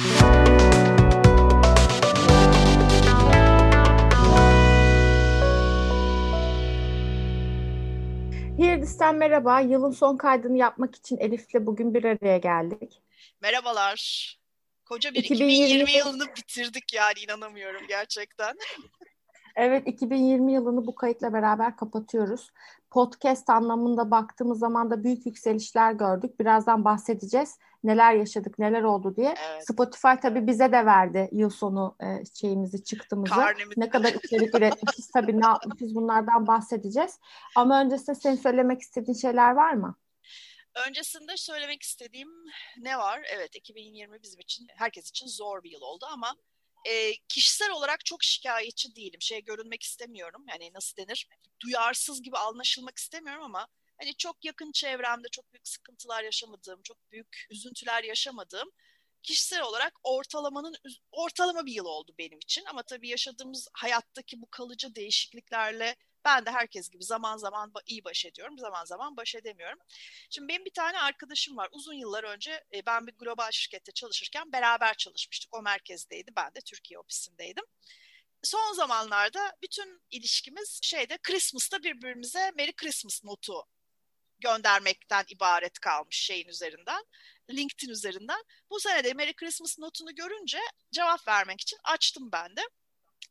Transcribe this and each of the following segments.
Hirdis'ten merhaba. Yılın son kaydını yapmak için Elif'le bugün bir araya geldik. Merhabalar. Koca bir 2020, 2020 yılını bitirdik yani inanamıyorum gerçekten. Evet 2020 yılını bu kayıtla beraber kapatıyoruz. Podcast anlamında baktığımız zaman da büyük yükselişler gördük. Birazdan bahsedeceğiz. Neler yaşadık, neler oldu diye. Evet. Spotify tabii bize de verdi yıl sonu e, şeyimizi, çıktığımızı. Karnemiz. Ne kadar içerik üretmişiz tabii ne yapmışız bunlardan bahsedeceğiz. Ama öncesinde senin söylemek istediğin şeyler var mı? Öncesinde söylemek istediğim ne var? Evet 2020 bizim için, herkes için zor bir yıl oldu ama e, kişisel olarak çok şikayetçi değilim. Şey görünmek istemiyorum. Yani nasıl denir? Duyarsız gibi anlaşılmak istemiyorum ama hani çok yakın çevremde çok büyük sıkıntılar yaşamadığım, çok büyük üzüntüler yaşamadığım kişisel olarak ortalamanın ortalama bir yıl oldu benim için. Ama tabii yaşadığımız hayattaki bu kalıcı değişikliklerle ben de herkes gibi zaman zaman iyi baş ediyorum, zaman zaman baş edemiyorum. Şimdi benim bir tane arkadaşım var. Uzun yıllar önce e, ben bir global şirkette çalışırken beraber çalışmıştık. O merkezdeydi, ben de Türkiye ofisindeydim. Son zamanlarda bütün ilişkimiz şeyde Christmas'ta birbirimize Merry Christmas notu göndermekten ibaret kalmış şeyin üzerinden. LinkedIn üzerinden. Bu sene de Merry Christmas notunu görünce cevap vermek için açtım ben de.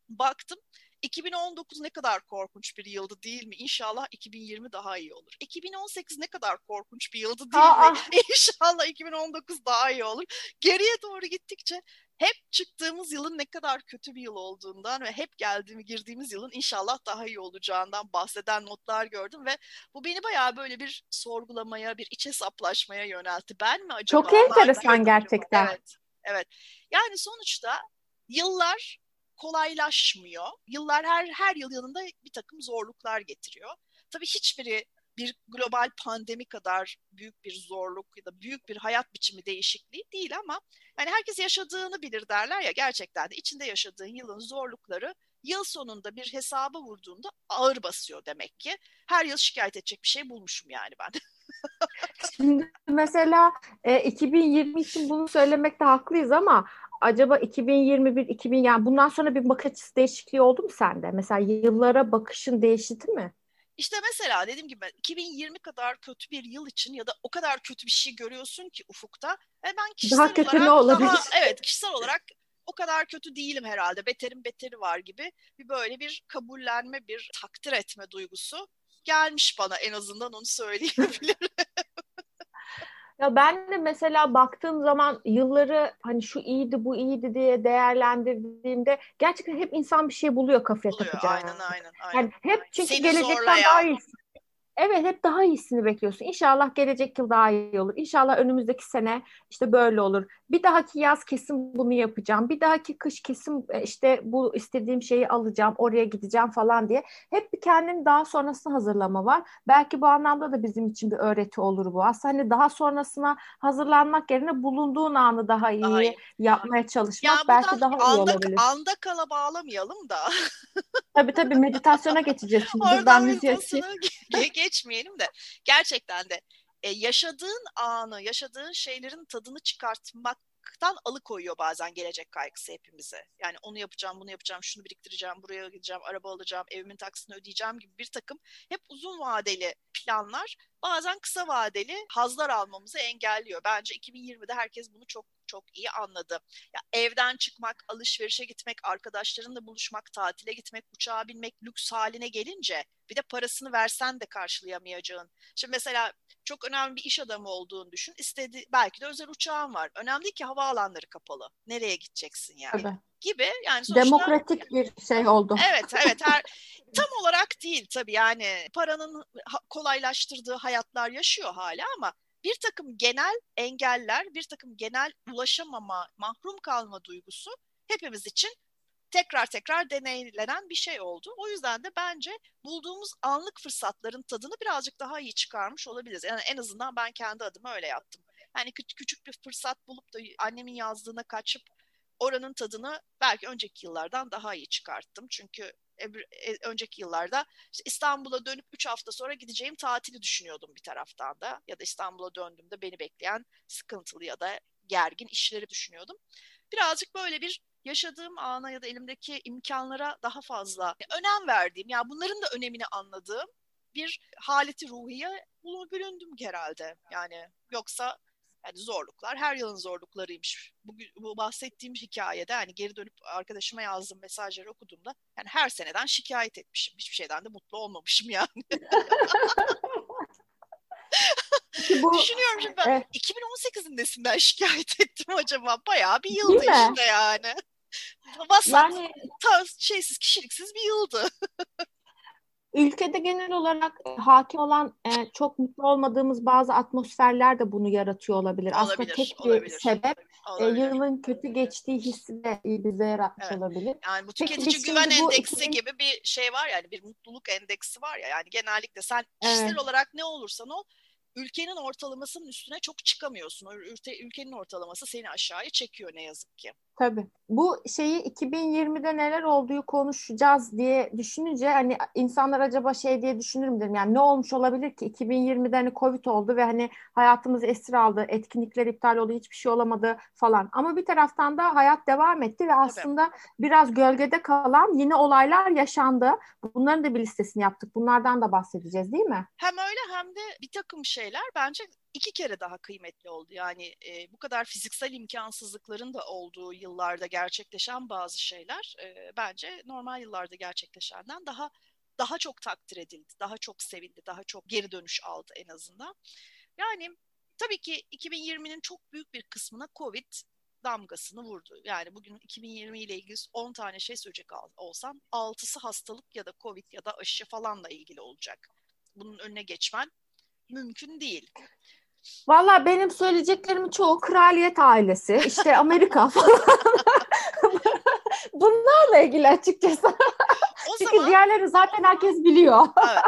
Baktım 2019 ne kadar korkunç bir yıldı değil mi? İnşallah 2020 daha iyi olur. 2018 ne kadar korkunç bir yıldı değil Aa. mi? İnşallah 2019 daha iyi olur. Geriye doğru gittikçe hep çıktığımız yılın ne kadar kötü bir yıl olduğundan ve hep geldiğimi girdiğimiz yılın inşallah daha iyi olacağından bahseden notlar gördüm ve bu beni bayağı böyle bir sorgulamaya, bir içe saplaşmaya yöneltti. Ben mi acaba? Çok enteresan gerçekten. Evet. Evet. Yani sonuçta yıllar kolaylaşmıyor. Yıllar her her yıl yanında bir takım zorluklar getiriyor. Tabii hiçbiri bir global pandemi kadar büyük bir zorluk ya da büyük bir hayat biçimi değişikliği değil ama yani herkes yaşadığını bilir derler ya gerçekten de içinde yaşadığın yılın zorlukları yıl sonunda bir hesaba vurduğunda ağır basıyor demek ki. Her yıl şikayet edecek bir şey bulmuşum yani ben. Şimdi mesela e, 2020 için bunu söylemekte haklıyız ama acaba 2021 2000 yani bundan sonra bir bakış açısı değişikliği oldu mu sende? Mesela yıllara bakışın değişti mi? İşte mesela dediğim gibi 2020 kadar kötü bir yıl için ya da o kadar kötü bir şey görüyorsun ki ufukta. E ben kişisel daha kötü olarak ne olabilir? Daha, evet kişisel olarak o kadar kötü değilim herhalde. Beterin beteri var gibi bir böyle bir kabullenme, bir takdir etme duygusu gelmiş bana en azından onu söyleyebilirim. Ya ben de mesela baktığım zaman yılları hani şu iyiydi bu iyiydi diye değerlendirdiğimde gerçekten hep insan bir şey buluyor kafaya buluyor, takacağı. Aynen aynen. aynen. Yani hep çünkü Seni gelecekten zorlayan. daha iyisi. Evet hep daha iyisini bekliyorsun. İnşallah gelecek yıl daha iyi olur. İnşallah önümüzdeki sene işte böyle olur. Bir dahaki yaz kesin bunu yapacağım. Bir dahaki kış kesin e, işte bu istediğim şeyi alacağım, oraya gideceğim falan diye. Hep bir kendini daha sonrasına hazırlama var. Belki bu anlamda da bizim için bir öğreti olur bu. Aslında hani daha sonrasına hazırlanmak yerine bulunduğun anı daha iyi, iyi. yapmaya çalışmak ya belki daha iyi olabilir. Anda kala bağlamayalım da. tabii tabii meditasyona geçeceğiz şimdi. Ben müziğe geçmeyelim de gerçekten de e, yaşadığın anı, yaşadığın şeylerin tadını çıkartmaktan alıkoyuyor bazen gelecek kaygısı hepimize. Yani onu yapacağım, bunu yapacağım, şunu biriktireceğim, buraya gideceğim, araba alacağım, evimin taksini ödeyeceğim gibi bir takım hep uzun vadeli planlar bazen kısa vadeli hazlar almamızı engelliyor. Bence 2020'de herkes bunu çok çok iyi anladı. Ya evden çıkmak, alışverişe gitmek, arkadaşlarınla buluşmak, tatile gitmek, uçağa binmek lüks haline gelince bir de parasını versen de karşılayamayacağın. Şimdi mesela çok önemli bir iş adamı olduğunu düşün. İstedi belki de özel uçağın var. Önemli ki havaalanları kapalı. Nereye gideceksin yani? Tabii. Gibi yani sonuçta demokratik bir şey oldu. Evet, evet. Her tam olarak değil tabii yani paranın kolaylaştırdığı hayatlar yaşıyor hala ama bir takım genel engeller, bir takım genel ulaşamama, mahrum kalma duygusu hepimiz için tekrar tekrar deneylenen bir şey oldu. O yüzden de bence bulduğumuz anlık fırsatların tadını birazcık daha iyi çıkarmış olabiliriz. Yani en azından ben kendi adıma öyle yaptım. Yani küçük bir fırsat bulup da annemin yazdığına kaçıp oranın tadını belki önceki yıllardan daha iyi çıkarttım. Çünkü e, önceki yıllarda işte İstanbul'a dönüp 3 hafta sonra gideceğim tatili düşünüyordum bir taraftan da. Ya da İstanbul'a döndüğümde beni bekleyen sıkıntılı ya da gergin işleri düşünüyordum. birazcık böyle bir yaşadığım ana ya da elimdeki imkanlara daha fazla önem verdiğim, yani bunların da önemini anladığım bir haleti ruhiye büründüm herhalde. Yani yoksa yani zorluklar her yılın zorluklarıymış. Bu, bu bahsettiğim hikayede hani geri dönüp arkadaşıma yazdığım mesajları okuduğumda yani her seneden şikayet etmişim. Hiçbir şeyden de mutlu olmamışım yani. bu, Düşünüyorum şimdi ben evet. 2018'in nesinden şikayet ettim acaba? Bayağı bir yıldı işte yani. Vasat, yani... ta, şeysiz, kişiliksiz bir yıldı. ülkede genel olarak e, hakim olan e, çok mutlu olmadığımız bazı atmosferler de bunu yaratıyor olabilir. olabilir Aslında tek bir olabilir. sebep e, yılın kötü geçtiği hissi de bize yaratmış evet. olabilir. Yani bu tüketici güven endeksi bu... gibi bir şey var yani bir mutluluk endeksi var ya yani genellikle sen kişisel evet. olarak ne olursan ol ülkenin ortalamasının üstüne çok çıkamıyorsun. O ülkenin ortalaması seni aşağıya çekiyor ne yazık ki. Tabii. Bu şeyi 2020'de neler olduğu konuşacağız diye düşününce hani insanlar acaba şey diye düşünür mü dedim. Yani ne olmuş olabilir ki? 2020'de hani Covid oldu ve hani hayatımızı esir aldı. Etkinlikler iptal oldu. Hiçbir şey olamadı falan. Ama bir taraftan da hayat devam etti ve aslında Tabii. biraz gölgede kalan yeni olaylar yaşandı. Bunların da bir listesini yaptık. Bunlardan da bahsedeceğiz değil mi? Hem öyle hem de bir takım şeyler bence iki kere daha kıymetli oldu. Yani e, bu kadar fiziksel imkansızlıkların da olduğu yıllarda gerçekleşen bazı şeyler e, bence normal yıllarda gerçekleşenden daha daha çok takdir edildi, daha çok sevildi, daha çok geri dönüş aldı en azından. Yani tabii ki 2020'nin çok büyük bir kısmına Covid damgasını vurdu. Yani bugün 2020 ile ilgili 10 tane şey söyleyecek olsam 6'sı hastalık ya da Covid ya da aşı falanla ilgili olacak. Bunun önüne geçmen mümkün değil. Valla benim söyleyeceklerimin çoğu kraliyet ailesi, işte Amerika falan. Bunlarla ilgili açıkçası. O Çünkü zaman, diğerleri zaten herkes biliyor. evet.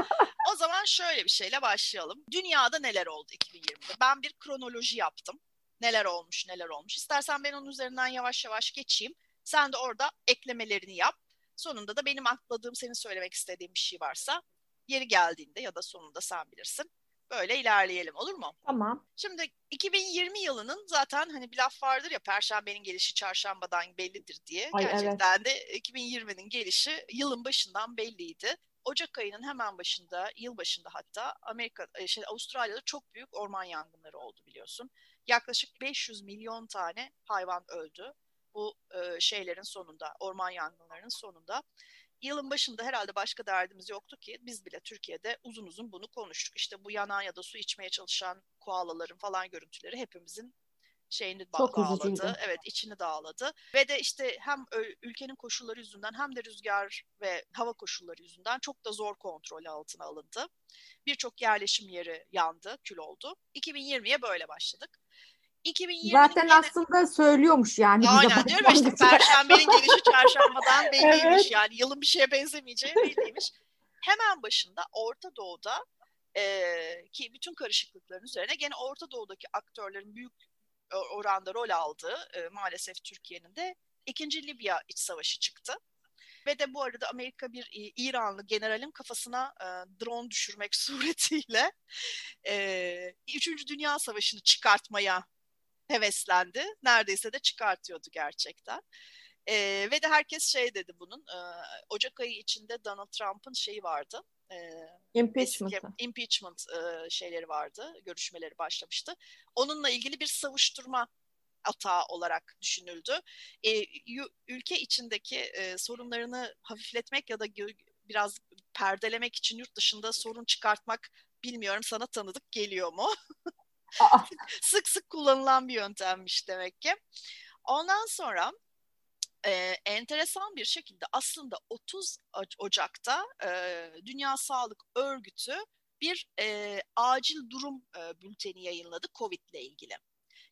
O zaman şöyle bir şeyle başlayalım. Dünyada neler oldu 2020'de? Ben bir kronoloji yaptım. Neler olmuş, neler olmuş. İstersen ben onun üzerinden yavaş yavaş geçeyim. Sen de orada eklemelerini yap. Sonunda da benim atladığım, senin söylemek istediğin bir şey varsa yeri geldiğinde ya da sonunda sen bilirsin Böyle ilerleyelim olur mu? Tamam. Şimdi 2020 yılının zaten hani bir laf vardır ya perşembenin gelişi çarşambadan bellidir diye. Ay, Gerçekten evet. de 2020'nin gelişi yılın başından belliydi. Ocak ayının hemen başında, yıl başında hatta Amerika, e, şey, Avustralya'da çok büyük orman yangınları oldu biliyorsun. Yaklaşık 500 milyon tane hayvan öldü bu e, şeylerin sonunda, orman yangınlarının sonunda yılın başında herhalde başka derdimiz yoktu ki biz bile Türkiye'de uzun uzun bunu konuştuk. İşte bu yanan ya da su içmeye çalışan koalaların falan görüntüleri hepimizin şeyini Çok dağladı. Üzücüydü. Evet içini dağladı. Ve de işte hem ülkenin koşulları yüzünden hem de rüzgar ve hava koşulları yüzünden çok da zor kontrol altına alındı. Birçok yerleşim yeri yandı, kül oldu. 2020'ye böyle başladık. 2020 Zaten yine... aslında söylüyormuş yani. Aynen diyorum işte Perşembenin gelişi çarşambadan belliymiş evet. yani. Yılın bir şeye benzemeyeceği belliymiş. Hemen başında Orta Doğu'da e, ki bütün karışıklıkların üzerine gene Orta Doğu'daki aktörlerin büyük oranda rol aldığı e, maalesef Türkiye'nin de ikinci Libya iç savaşı çıktı. Ve de bu arada Amerika bir e, İranlı generalin kafasına e, drone düşürmek suretiyle e, Üçüncü Dünya Savaşı'nı çıkartmaya heveslendi. Neredeyse de çıkartıyordu gerçekten. E, ve de herkes şey dedi bunun. E, Ocak ayı içinde Donald Trump'ın şeyi vardı. E, impeachment, eski, impeachment e, şeyleri vardı. Görüşmeleri başlamıştı. Onunla ilgili bir savuşturma atağı olarak düşünüldü. E, ülke içindeki e, sorunlarını hafifletmek ya da biraz perdelemek için yurt dışında sorun çıkartmak bilmiyorum sana tanıdık geliyor mu? sık sık kullanılan bir yöntemmiş demek ki. Ondan sonra e, enteresan bir şekilde aslında 30 Ocak'ta e, Dünya Sağlık Örgütü bir e, acil durum e, bülteni yayınladı COVID ile ilgili.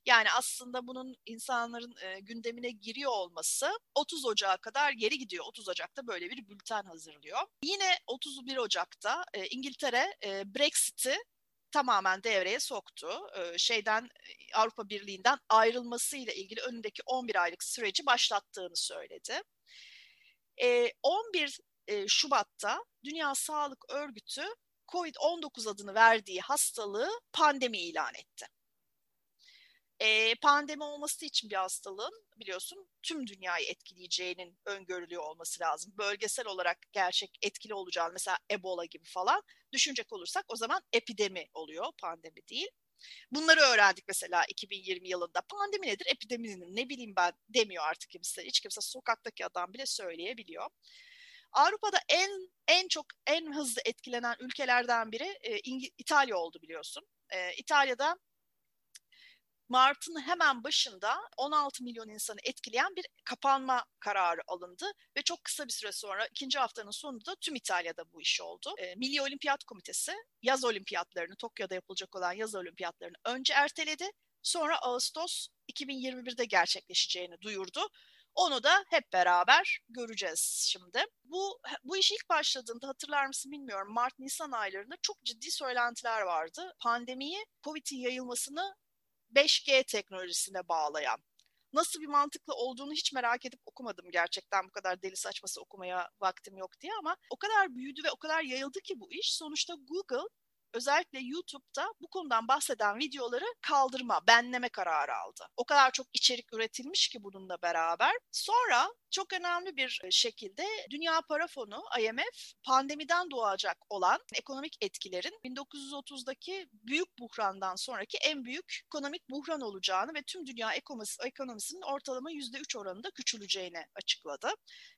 Yani aslında bunun insanların e, gündemine giriyor olması 30 Ocak'a kadar geri gidiyor. 30 Ocak'ta böyle bir bülten hazırlıyor. Yine 31 Ocak'ta e, İngiltere e, Brexit'i tamamen devreye soktu. Şeyden Avrupa Birliği'nden ayrılması ile ilgili önündeki 11 aylık süreci başlattığını söyledi. 11 Şubat'ta Dünya Sağlık Örgütü COVID-19 adını verdiği hastalığı pandemi ilan etti. E, pandemi olması için bir hastalığın biliyorsun tüm dünyayı etkileyeceğinin öngörülüyor olması lazım. Bölgesel olarak gerçek etkili olacağını mesela Ebola gibi falan düşünecek olursak o zaman epidemi oluyor pandemi değil. Bunları öğrendik mesela 2020 yılında. Pandemi nedir? Epideminin ne bileyim ben demiyor artık kimse. Hiç kimse sokaktaki adam bile söyleyebiliyor. Avrupa'da en en çok en hızlı etkilenen ülkelerden biri e, İtalya oldu biliyorsun. E, İtalya'da Mart'ın hemen başında 16 milyon insanı etkileyen bir kapanma kararı alındı ve çok kısa bir süre sonra ikinci haftanın sonunda tüm İtalya'da bu iş oldu. E, Milli Olimpiyat Komitesi yaz olimpiyatlarını Tokyo'da yapılacak olan yaz olimpiyatlarını önce erteledi. Sonra Ağustos 2021'de gerçekleşeceğini duyurdu. Onu da hep beraber göreceğiz şimdi. Bu bu iş ilk başladığında hatırlar mısın bilmiyorum. Mart Nisan aylarında çok ciddi söylentiler vardı. Pandemiyi, Covid'in yayılmasını 5G teknolojisine bağlayan. Nasıl bir mantıklı olduğunu hiç merak edip okumadım gerçekten bu kadar deli saçması okumaya vaktim yok diye ama o kadar büyüdü ve o kadar yayıldı ki bu iş. Sonuçta Google özellikle YouTube'da bu konudan bahseden videoları kaldırma, benleme kararı aldı. O kadar çok içerik üretilmiş ki bununla beraber. Sonra çok önemli bir şekilde Dünya Para Fonu IMF pandemiden doğacak olan ekonomik etkilerin 1930'daki büyük buhrandan sonraki en büyük ekonomik buhran olacağını ve tüm dünya ekonomisinin ortalama %3 oranında küçüleceğini açıkladı.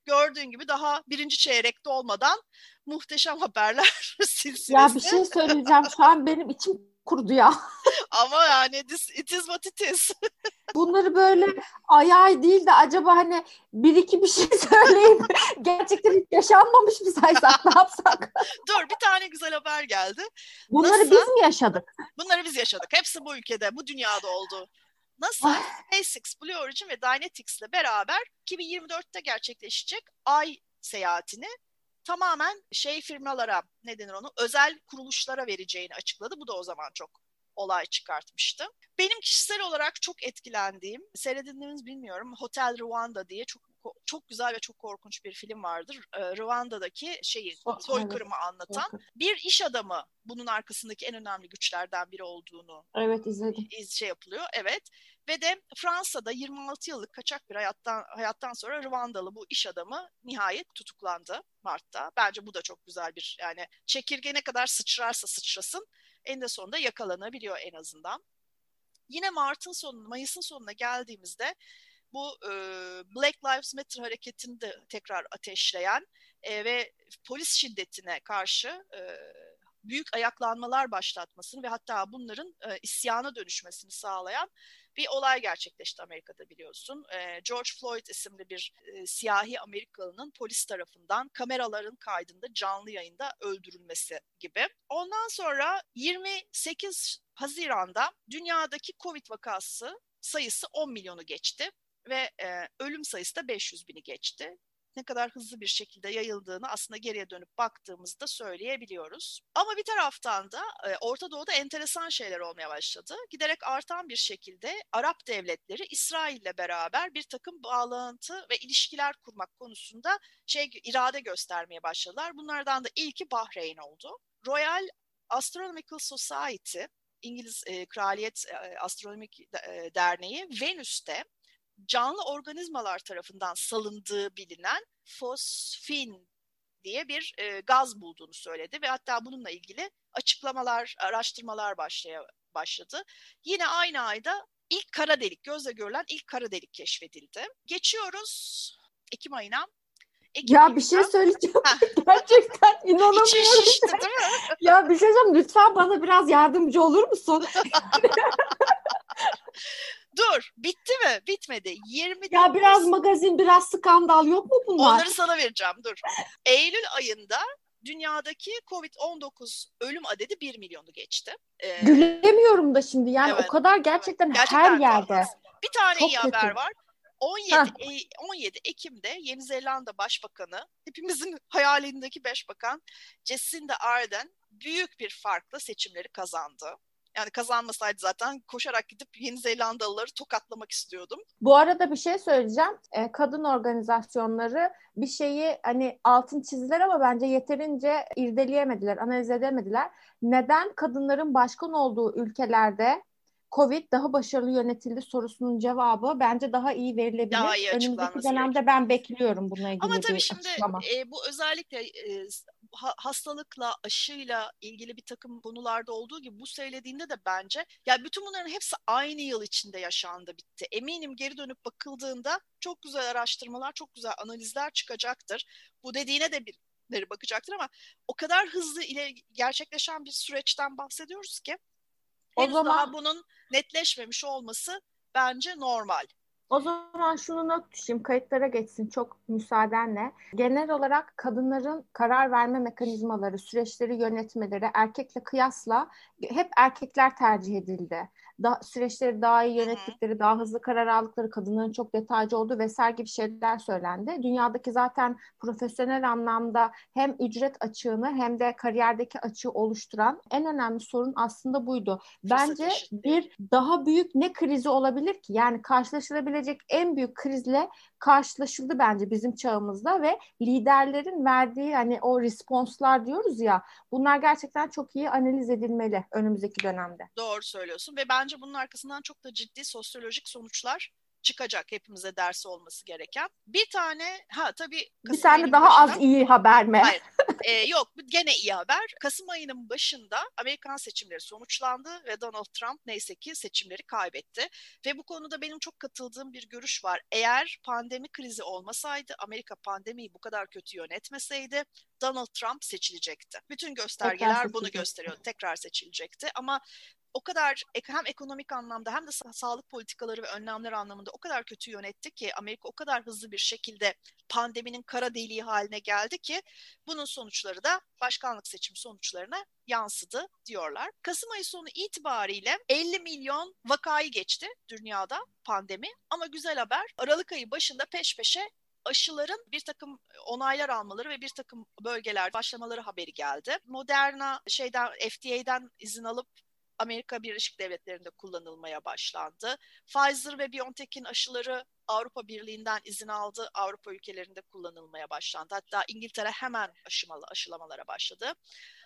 Gördüğün gibi daha birinci çeyrekte olmadan muhteşem haberler silsilesi. Ya bir şey söyleyeceğim. Şu an benim içim kurdu ya. Ama yani this, it is what it is. Bunları böyle ay ay değil de acaba hani bir iki bir şey söyleyip gerçekten hiç yaşanmamış mı saysak ne yapsak? Dur bir tane güzel haber geldi. Bunları Nasıl? biz mi yaşadık? Bunları biz yaşadık. Hepsi bu ülkede, bu dünyada oldu. NASA, SpaceX, Blue Origin ve Dynetics ile beraber 2024'te gerçekleşecek ay seyahatini tamamen şey firmalara ne denir onu özel kuruluşlara vereceğini açıkladı. Bu da o zaman çok olay çıkartmıştı. Benim kişisel olarak çok etkilendiğim, seyredildiğiniz bilmiyorum, Hotel Rwanda diye çok çok güzel ve çok korkunç bir film vardır. Ee, Rwanda'daki şeyi soykırımı anlatan bir iş adamı bunun arkasındaki en önemli güçlerden biri olduğunu Evet izledim. Iz, şey yapılıyor. Evet. Ve de Fransa'da 26 yıllık kaçak bir hayattan hayattan sonra Rwandalı bu iş adamı nihayet tutuklandı Mart'ta. Bence bu da çok güzel bir yani çekirge ne kadar sıçrarsa sıçrasın en de sonunda yakalanabiliyor en azından. Yine Mart'ın sonunda, Mayıs'ın sonuna geldiğimizde bu e, Black Lives Matter hareketini de tekrar ateşleyen e, ve polis şiddetine karşı e, büyük ayaklanmalar başlatmasını ve hatta bunların e, isyana dönüşmesini sağlayan bir olay gerçekleşti Amerika'da biliyorsun. E, George Floyd isimli bir e, siyahi Amerikalının polis tarafından kameraların kaydında canlı yayında öldürülmesi gibi. Ondan sonra 28 Haziran'da dünyadaki Covid vakası sayısı 10 milyonu geçti ve e, ölüm sayısı da 500 bini geçti ne kadar hızlı bir şekilde yayıldığını aslında geriye dönüp baktığımızda söyleyebiliyoruz. Ama bir taraftan da e, Orta Doğu'da enteresan şeyler olmaya başladı. Giderek artan bir şekilde Arap devletleri İsrail'le beraber bir takım bağlantı ve ilişkiler kurmak konusunda şey irade göstermeye başladılar. Bunlardan da ilki Bahreyn oldu. Royal Astronomical Society İngiliz e, Kraliyet e, Astronomik e, Derneği Venüs'te canlı organizmalar tarafından salındığı bilinen fosfin diye bir e, gaz bulduğunu söyledi ve hatta bununla ilgili açıklamalar, araştırmalar başlaya başladı. Yine aynı ayda ilk kara delik, gözle görülen ilk kara delik keşfedildi. Geçiyoruz Ekim ayına. Ekim ya bir şey söyleyeceğim. Gerçekten inanamıyorum. İçin şişti değil mi? ya bir şey söyleyeceğim. Lütfen bana biraz yardımcı olur musun? Dur bitti mi? Bitmedi. 29... Ya biraz magazin biraz skandal yok mu bunlar? Onları sana vereceğim dur. Eylül ayında dünyadaki Covid-19 ölüm adedi 1 milyonu geçti. Ee, Gülemiyorum da şimdi yani evet, o kadar gerçekten, evet. gerçekten her yerde. Bir tane Çok iyi kötü. haber var. 17, e, 17 Ekim'de Yeni Zelanda Başbakanı, hepimizin hayalindeki başbakan Jacinda Ardern büyük bir farkla seçimleri kazandı. Yani kazanmasaydı zaten koşarak gidip Yeni Zelandalıları tokatlamak istiyordum. Bu arada bir şey söyleyeceğim. E, kadın organizasyonları bir şeyi hani altın çizdiler ama bence yeterince irdeleyemediler, analiz edemediler. Neden kadınların başkan olduğu ülkelerde Covid daha başarılı yönetildi sorusunun cevabı bence daha iyi verilebilir. Daha iyi Önümüzdeki dönemde ben bekliyorum bununla ilgili Ama tabii şimdi açıklama. E, bu özellikle e, hastalıkla, aşıyla ilgili bir takım konularda olduğu gibi bu söylediğinde de bence ya bütün bunların hepsi aynı yıl içinde yaşandı bitti. Eminim geri dönüp bakıldığında çok güzel araştırmalar, çok güzel analizler çıkacaktır. Bu dediğine de bir bakacaktır ama o kadar hızlı ile gerçekleşen bir süreçten bahsediyoruz ki o zaman daha bunun netleşmemiş olması bence normal. O zaman şunu not düşeyim, kayıtlara geçsin çok müsaadenle. Genel olarak kadınların karar verme mekanizmaları, süreçleri yönetmeleri erkekle kıyasla hep erkekler tercih edildi da, süreçleri daha iyi yönettikleri, daha hızlı karar aldıkları, kadınların çok detaycı olduğu vesaire gibi şeyler söylendi. Dünyadaki zaten profesyonel anlamda hem ücret açığını hem de kariyerdeki açığı oluşturan en önemli sorun aslında buydu. Bence bir daha büyük ne krizi olabilir ki? Yani karşılaşılabilecek en büyük krizle karşılaşıldı bence bizim çağımızda ve liderlerin verdiği hani o responslar diyoruz ya bunlar gerçekten çok iyi analiz edilmeli önümüzdeki dönemde. Doğru söylüyorsun ve bence bunun arkasından çok da ciddi sosyolojik sonuçlar çıkacak hepimize dersi olması gereken. Bir tane ha tabii Kasım bir tane daha başında, az iyi haber mi? Hayır. e, yok gene iyi haber. Kasım ayının başında Amerikan seçimleri sonuçlandı ve Donald Trump neyse ki seçimleri kaybetti. Ve bu konuda benim çok katıldığım bir görüş var. Eğer pandemi krizi olmasaydı, Amerika pandemiyi bu kadar kötü yönetmeseydi Donald Trump seçilecekti. Bütün göstergeler bunu gösteriyor. Tekrar seçilecekti ama o kadar hem ekonomik anlamda hem de sağlık politikaları ve önlemler anlamında o kadar kötü yönetti ki Amerika o kadar hızlı bir şekilde pandeminin kara deliği haline geldi ki bunun sonuçları da başkanlık seçim sonuçlarına yansıdı diyorlar. Kasım ayı sonu itibariyle 50 milyon vakayı geçti dünyada pandemi ama güzel haber Aralık ayı başında peş peşe aşıların bir takım onaylar almaları ve bir takım bölgeler başlamaları haberi geldi. Moderna şeyden FDA'den izin alıp Amerika Birleşik Devletleri'nde kullanılmaya başlandı. Pfizer ve BioNTech'in aşıları Avrupa Birliği'nden izin aldı. Avrupa ülkelerinde kullanılmaya başlandı. Hatta İngiltere hemen aşımalı aşılamalara başladı.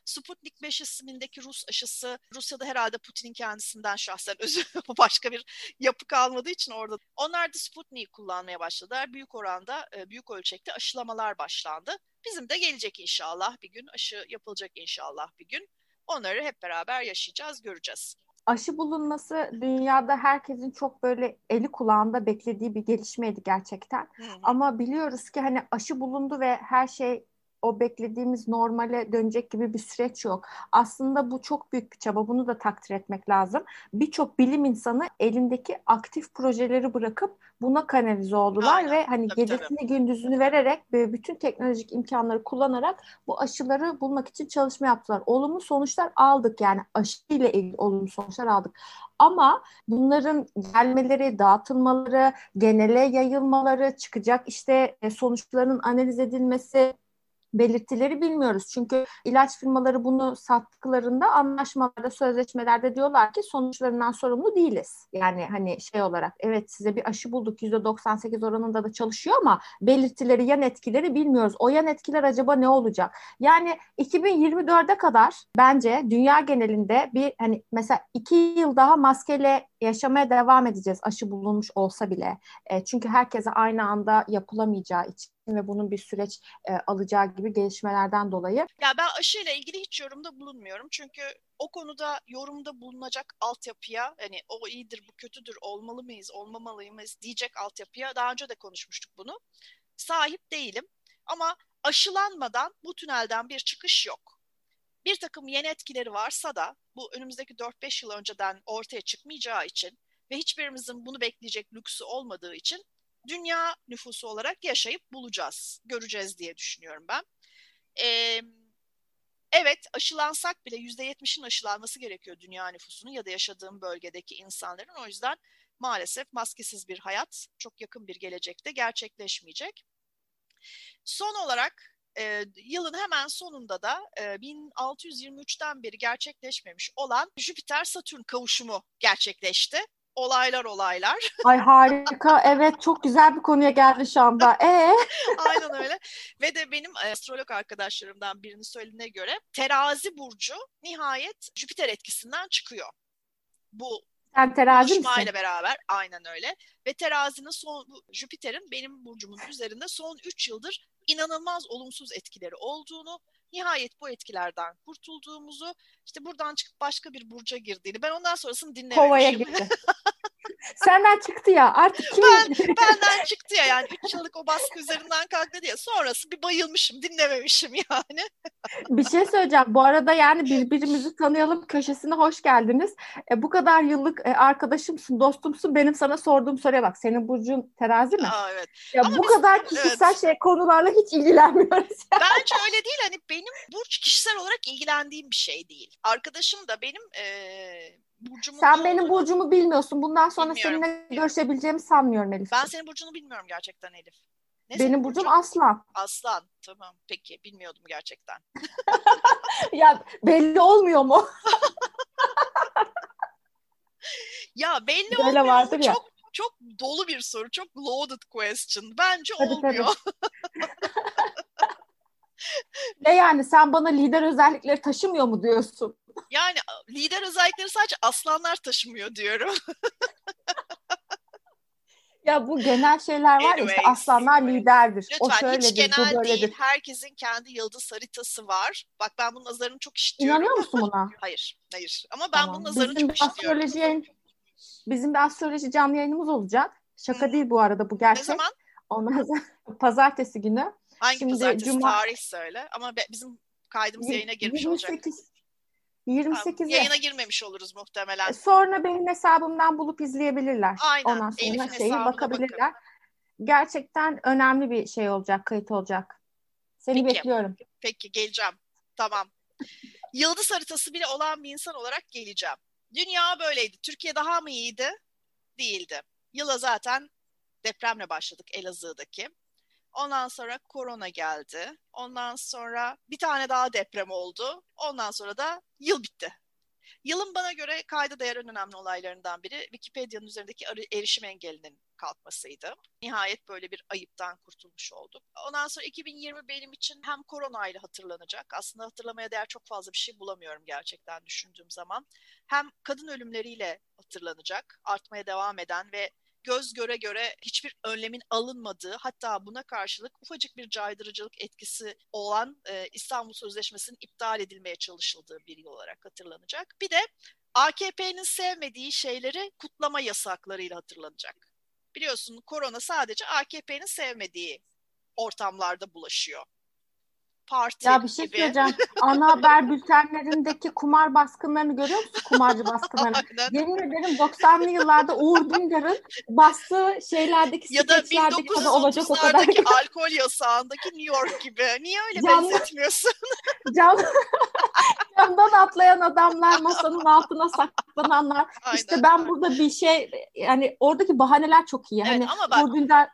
Sputnik 5 ismindeki Rus aşısı Rusya'da herhalde Putin'in kendisinden şahsen özü başka bir yapı kalmadığı için orada. Onlar da Sputnik'i kullanmaya başladılar. Büyük oranda, e, büyük ölçekte aşılamalar başlandı. Bizim de gelecek inşallah bir gün aşı yapılacak inşallah bir gün. Onları hep beraber yaşayacağız, göreceğiz. Aşı bulunması dünyada herkesin çok böyle eli kulağında beklediği bir gelişmeydi gerçekten. Hı. Ama biliyoruz ki hani aşı bulundu ve her şey o beklediğimiz normale dönecek gibi bir süreç yok. Aslında bu çok büyük bir çaba. Bunu da takdir etmek lazım. Birçok bilim insanı elindeki aktif projeleri bırakıp buna kanalize oldular Aynen. ve hani tabii, gecesini tabii. gündüzünü vererek ve bütün teknolojik imkanları kullanarak bu aşıları bulmak için çalışma yaptılar. Olumlu sonuçlar aldık yani aşı ile ilgili olumlu sonuçlar aldık. Ama bunların gelmeleri, dağıtılmaları, genele yayılmaları, çıkacak işte e, sonuçlarının analiz edilmesi, belirtileri bilmiyoruz. Çünkü ilaç firmaları bunu sattıklarında anlaşmalarda, sözleşmelerde diyorlar ki sonuçlarından sorumlu değiliz. Yani hani şey olarak evet size bir aşı bulduk %98 oranında da çalışıyor ama belirtileri, yan etkileri bilmiyoruz. O yan etkiler acaba ne olacak? Yani 2024'e kadar bence dünya genelinde bir hani mesela iki yıl daha maskeyle yaşamaya devam edeceğiz aşı bulunmuş olsa bile. E, çünkü herkese aynı anda yapılamayacağı için ve bunun bir süreç e, alacağı gibi gelişmelerden dolayı. Ya ben aşıyla ilgili hiç yorumda bulunmuyorum. Çünkü o konuda yorumda bulunacak altyapıya hani o iyidir bu kötüdür olmalı mıyız olmamalı mıyız diyecek altyapıya daha önce de konuşmuştuk bunu. Sahip değilim ama aşılanmadan bu tünelden bir çıkış yok. Bir takım yeni etkileri varsa da bu önümüzdeki 4-5 yıl önceden ortaya çıkmayacağı için ve hiçbirimizin bunu bekleyecek lüksü olmadığı için dünya nüfusu olarak yaşayıp bulacağız, göreceğiz diye düşünüyorum ben. Ee, evet aşılansak bile %70'in aşılanması gerekiyor dünya nüfusunun ya da yaşadığım bölgedeki insanların. O yüzden maalesef maskesiz bir hayat çok yakın bir gelecekte gerçekleşmeyecek. Son olarak e, yılın hemen sonunda da e, 1623'ten beri gerçekleşmemiş olan Jüpiter-Satürn kavuşumu gerçekleşti olaylar olaylar. Ay harika. Evet çok güzel bir konuya geldi şu anda. Ee? Aynen öyle. Ve de benim astrolog arkadaşlarımdan birinin söylediğine göre terazi burcu nihayet Jüpiter etkisinden çıkıyor. Bu Sen terazi misin? beraber aynen öyle. Ve terazinin son Jüpiter'in benim burcumun üzerinde son 3 yıldır inanılmaz olumsuz etkileri olduğunu, nihayet bu etkilerden kurtulduğumuzu, işte buradan çıkıp başka bir burca girdiğini ben ondan sonrasını dinlememişim. Kovaya gitti. Senden çıktı ya artık kim? Ben, benden çıktı ya yani 3 yıllık o baskı üzerinden kalktı diye. Sonrası bir bayılmışım dinlememişim yani. bir şey söyleyeceğim. Bu arada yani birbirimizi tanıyalım köşesine hoş geldiniz. E, bu kadar yıllık e, arkadaşımsın, dostumsun. Benim sana sorduğum soruya bak. Senin burcun terazi mi? Aa, evet. Ya Ama bu biz, kadar kişisel evet. şey konularla hiç ilgilenmiyoruz. Bence öyle değil. Hani benim burç kişisel olarak ilgilendiğim bir şey değil. Arkadaşım da benim e, burcumun Sen benim burcumu bilmiyorsun. Bundan sonra bilmiyorum. seninle görüşebileceğimi sanmıyorum Elif. Ben senin burcunu bilmiyorum gerçekten Elif. Ne benim burcum burcun? Aslan. Aslan. Tamam. Peki. Bilmiyordum gerçekten. ya belli olmuyor mu? ya belli Böyle olmuyor vardır ya. Çok çok dolu bir soru. Çok loaded question. Bence tabii, olmuyor. Tabii. ne yani sen bana lider özellikleri taşımıyor mu diyorsun? Yani lider özellikleri sadece aslanlar taşımıyor diyorum. ya bu genel şeyler var ya işte aslanlar liderdir. Lütfen o şöyledir, hiç genel bu böyledir. değil. Herkesin kendi yıldız haritası var. Bak ben bunun nazarını çok istiyorum. İnanıyor musun buna? hayır, hayır. Ama ben tamam. bunun nazarını bizim çok istiyorum. Yayın, bizim de astroloji canlı yayınımız olacak. Şaka Hı. değil bu arada bu gerçek. Ne zaman? Ondan sonra pazartesi günü. Hangi Şimdi pazartesi Cuma... tarih söyle. Ama bizim kaydımız yayına girmiş 28, olacak. 28'e. Yayına girmemiş oluruz muhtemelen. E, sonra benim hesabımdan bulup izleyebilirler. Aynen. Ondan sonra Elif'in şeyi bakabilirler. Bakın. Gerçekten önemli bir şey olacak, kayıt olacak. Seni Peki. bekliyorum. Peki geleceğim. Tamam. Yıldız haritası bile olan bir insan olarak geleceğim. Dünya böyleydi. Türkiye daha mı iyiydi? Değildi. Yıla zaten depremle başladık Elazığ'daki. Ondan sonra korona geldi. Ondan sonra bir tane daha deprem oldu. Ondan sonra da yıl bitti. Yılın bana göre kayda değer en önemli olaylarından biri Wikipedia'nın üzerindeki erişim engelinin kalkmasıydı. Nihayet böyle bir ayıptan kurtulmuş olduk. Ondan sonra 2020 benim için hem koronayla hatırlanacak. Aslında hatırlamaya değer çok fazla bir şey bulamıyorum gerçekten düşündüğüm zaman. Hem kadın ölümleriyle hatırlanacak, artmaya devam eden ve göz göre göre hiçbir önlemin alınmadığı hatta buna karşılık ufacık bir caydırıcılık etkisi olan e, İstanbul Sözleşmesi'nin iptal edilmeye çalışıldığı bir yıl olarak hatırlanacak. Bir de AKP'nin sevmediği şeyleri kutlama yasaklarıyla hatırlanacak. Biliyorsun korona sadece AKP'nin sevmediği ortamlarda bulaşıyor parti Ya bir şey gibi. söyleyeceğim. Ana haber bültenlerindeki kumar baskınlarını görüyor musun? Kumarcı baskınlarını. Yemin ederim 90'lı yıllarda Uğur Dündar'ın bastığı şeylerdeki ya da 1930'lardaki alkol yasağındaki New York gibi. Niye öyle Canlı, benzetmiyorsun? Cam, camdan atlayan adamlar, masanın altına saklananlar. Aynen. İşte ben burada bir şey yani oradaki bahaneler çok iyi. Evet, hani ama bak, Uğur Dündar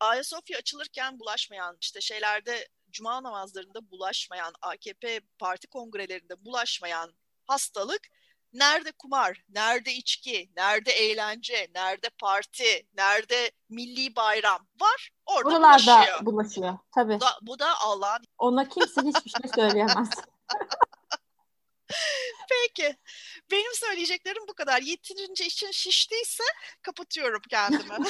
Ayasofya açılırken bulaşmayan işte şeylerde cuma namazlarında bulaşmayan, AKP parti kongrelerinde bulaşmayan hastalık nerede kumar, nerede içki, nerede eğlence, nerede parti, nerede milli bayram var orada Oralarda bulaşıyor. bulaşıyor tabii. Bu da, bu da Allah'ın. Ona kimse hiçbir şey söyleyemez. Peki. Benim söyleyeceklerim bu kadar. Yeterince için şiştiyse kapatıyorum kendimi.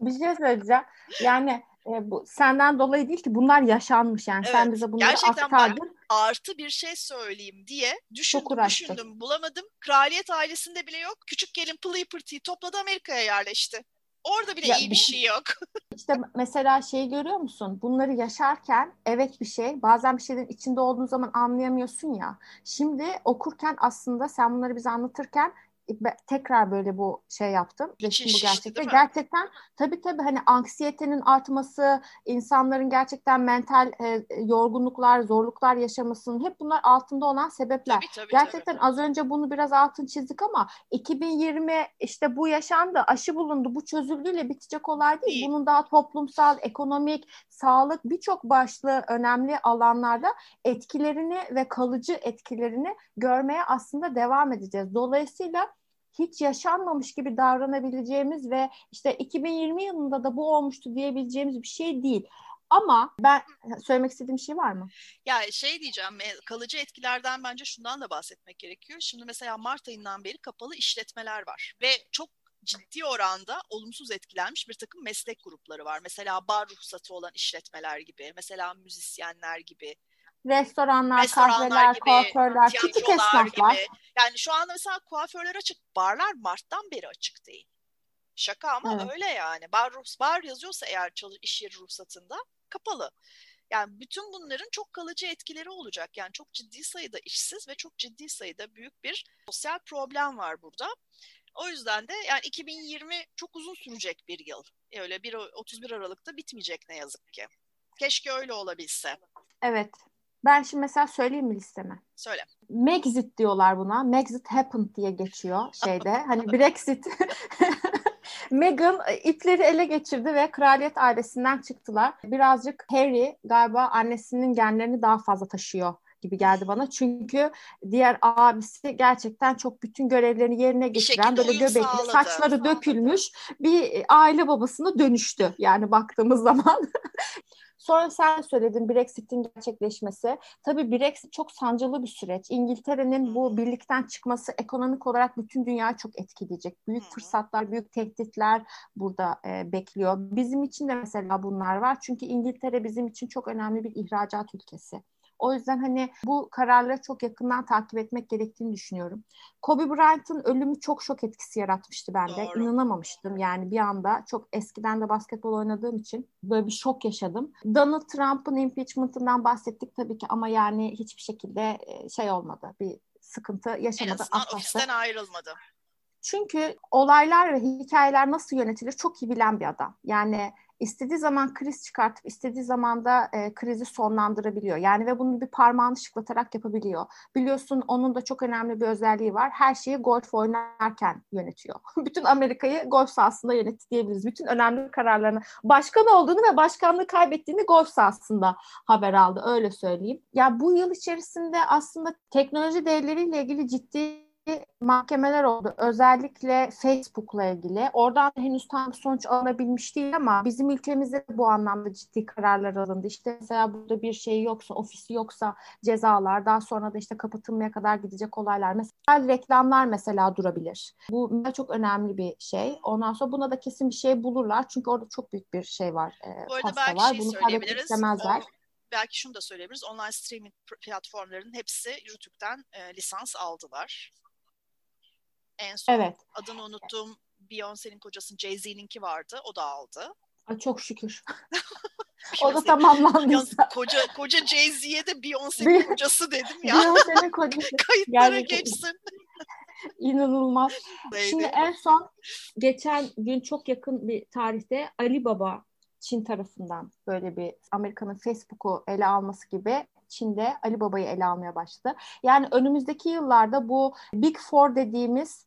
bir şey söyleyeceğim. Yani e, bu senden dolayı değil ki bunlar yaşanmış yani. Evet, Sen bize bunları gerçekten aktardın. artı bir şey söyleyeyim diye düşündüm düşündüm bulamadım. Kraliyet ailesinde bile yok. Küçük gelin pılıyı pırtıyı topladı Amerika'ya yerleşti. Orada bile ya, iyi bir şey yok. İşte mesela şeyi görüyor musun? Bunları yaşarken evet bir şey. Bazen bir şeylerin içinde olduğun zaman anlayamıyorsun ya. Şimdi okurken aslında sen bunları bize anlatırken tekrar böyle bu şey yaptım. Resim bu gerçekten. Gerçekten tabii tabii hani anksiyetenin artması, insanların gerçekten mental e, yorgunluklar, zorluklar yaşamasının hep bunlar altında olan sebepler. Tabii, tabii, gerçekten tabii. az önce bunu biraz altın çizdik ama 2020 işte bu yaşandı, aşı bulundu, bu çözüldüğüyle bitecek olay değil. değil. Bunun daha toplumsal, ekonomik, sağlık birçok başlı önemli alanlarda etkilerini ve kalıcı etkilerini görmeye aslında devam edeceğiz. Dolayısıyla hiç yaşanmamış gibi davranabileceğimiz ve işte 2020 yılında da bu olmuştu diyebileceğimiz bir şey değil. Ama ben söylemek istediğim şey var mı? Ya şey diyeceğim kalıcı etkilerden bence şundan da bahsetmek gerekiyor. Şimdi mesela Mart ayından beri kapalı işletmeler var ve çok ciddi oranda olumsuz etkilenmiş bir takım meslek grupları var. Mesela bar ruhsatı olan işletmeler gibi, mesela müzisyenler gibi, restoranlar, restoranlar kahveler, gibi, kuaförler, küçük esnaflar. Gibi. Yani şu anda mesela kuaförler açık, barlar Mart'tan beri açık değil. Şaka ama evet. öyle yani. Bar, bar yazıyorsa eğer çalış, iş yeri ruhsatında kapalı. Yani bütün bunların çok kalıcı etkileri olacak. Yani çok ciddi sayıda işsiz ve çok ciddi sayıda büyük bir sosyal problem var burada. O yüzden de yani 2020 çok uzun sürecek bir yıl. Öyle bir 31 Aralık'ta bitmeyecek ne yazık ki. Keşke öyle olabilse. Evet. Ben şimdi mesela söyleyeyim mi listemi? Söyle. Megxit diyorlar buna. Megxit happened diye geçiyor şeyde. hani Brexit. Meghan ipleri ele geçirdi ve kraliyet ailesinden çıktılar. Birazcık Harry galiba annesinin genlerini daha fazla taşıyor gibi geldi bana. Çünkü diğer abisi gerçekten çok bütün görevlerini yerine getiren böyle göbekli sağladı, saçları sağladı. dökülmüş bir aile babasına dönüştü. Yani baktığımız zaman. Sonra sen söyledin Brexit'in gerçekleşmesi. Tabii Brexit çok sancılı bir süreç. İngiltere'nin bu birlikten çıkması ekonomik olarak bütün dünyayı çok etkileyecek. Büyük fırsatlar, büyük tehditler burada e, bekliyor. Bizim için de mesela bunlar var. Çünkü İngiltere bizim için çok önemli bir ihracat ülkesi. O yüzden hani bu kararları çok yakından takip etmek gerektiğini düşünüyorum. Kobe Bryant'ın ölümü çok şok etkisi yaratmıştı bende. Doğru. İnanamamıştım yani bir anda. Çok eskiden de basketbol oynadığım için böyle bir şok yaşadım. Donald Trump'ın impeachment'ından bahsettik tabii ki ama yani hiçbir şekilde e, şey olmadı. Bir sıkıntı yaşamadı. En azından atlattı. ofisten ayrılmadı. Çünkü olaylar ve hikayeler nasıl yönetilir çok iyi bilen bir adam. Yani istediği zaman kriz çıkartıp istediği zaman da e, krizi sonlandırabiliyor. Yani ve bunu bir parmağını şıklatarak yapabiliyor. Biliyorsun onun da çok önemli bir özelliği var. Her şeyi golf oynarken yönetiyor. Bütün Amerika'yı golf sahasında yönetti diyebiliriz. Bütün önemli kararlarını başkan olduğunu ve başkanlığı kaybettiğini golf sahasında haber aldı. Öyle söyleyeyim. Ya bu yıl içerisinde aslında teknoloji devleriyle ilgili ciddi mahkemeler oldu. Özellikle Facebook'la ilgili. Oradan henüz tam sonuç alınabilmiş değil ama bizim ülkemizde bu anlamda ciddi kararlar alındı. İşte mesela burada bir şey yoksa, ofisi yoksa cezalar, daha sonra da işte kapatılmaya kadar gidecek olaylar. Mesela reklamlar mesela durabilir. Bu çok önemli bir şey. Ondan sonra buna da kesin bir şey bulurlar. Çünkü orada çok büyük bir şey var. E, bu arada belki var. Şey Bunu söyleyebiliriz. istemezler. O belki şunu da söyleyebiliriz. Online streaming platformlarının hepsi YouTube'den e, lisans aldılar. En son evet. adını unuttuğum Beyoncé'nin kocası Jay-Z'ninki vardı. O da aldı. Ay çok şükür. o da tamamlandıysa. koca koca Jay-Z'ye de Beyoncé'nin kocası dedim ya. Beyoncé'nin kocası. Kayıtlara geçsin. İnanılmaz. Şimdi en son geçen gün çok yakın bir tarihte Ali Baba Çin tarafından böyle bir Amerika'nın Facebook'u ele alması gibi Çin'de Ali Baba'yı ele almaya başladı. Yani önümüzdeki yıllarda bu Big Four dediğimiz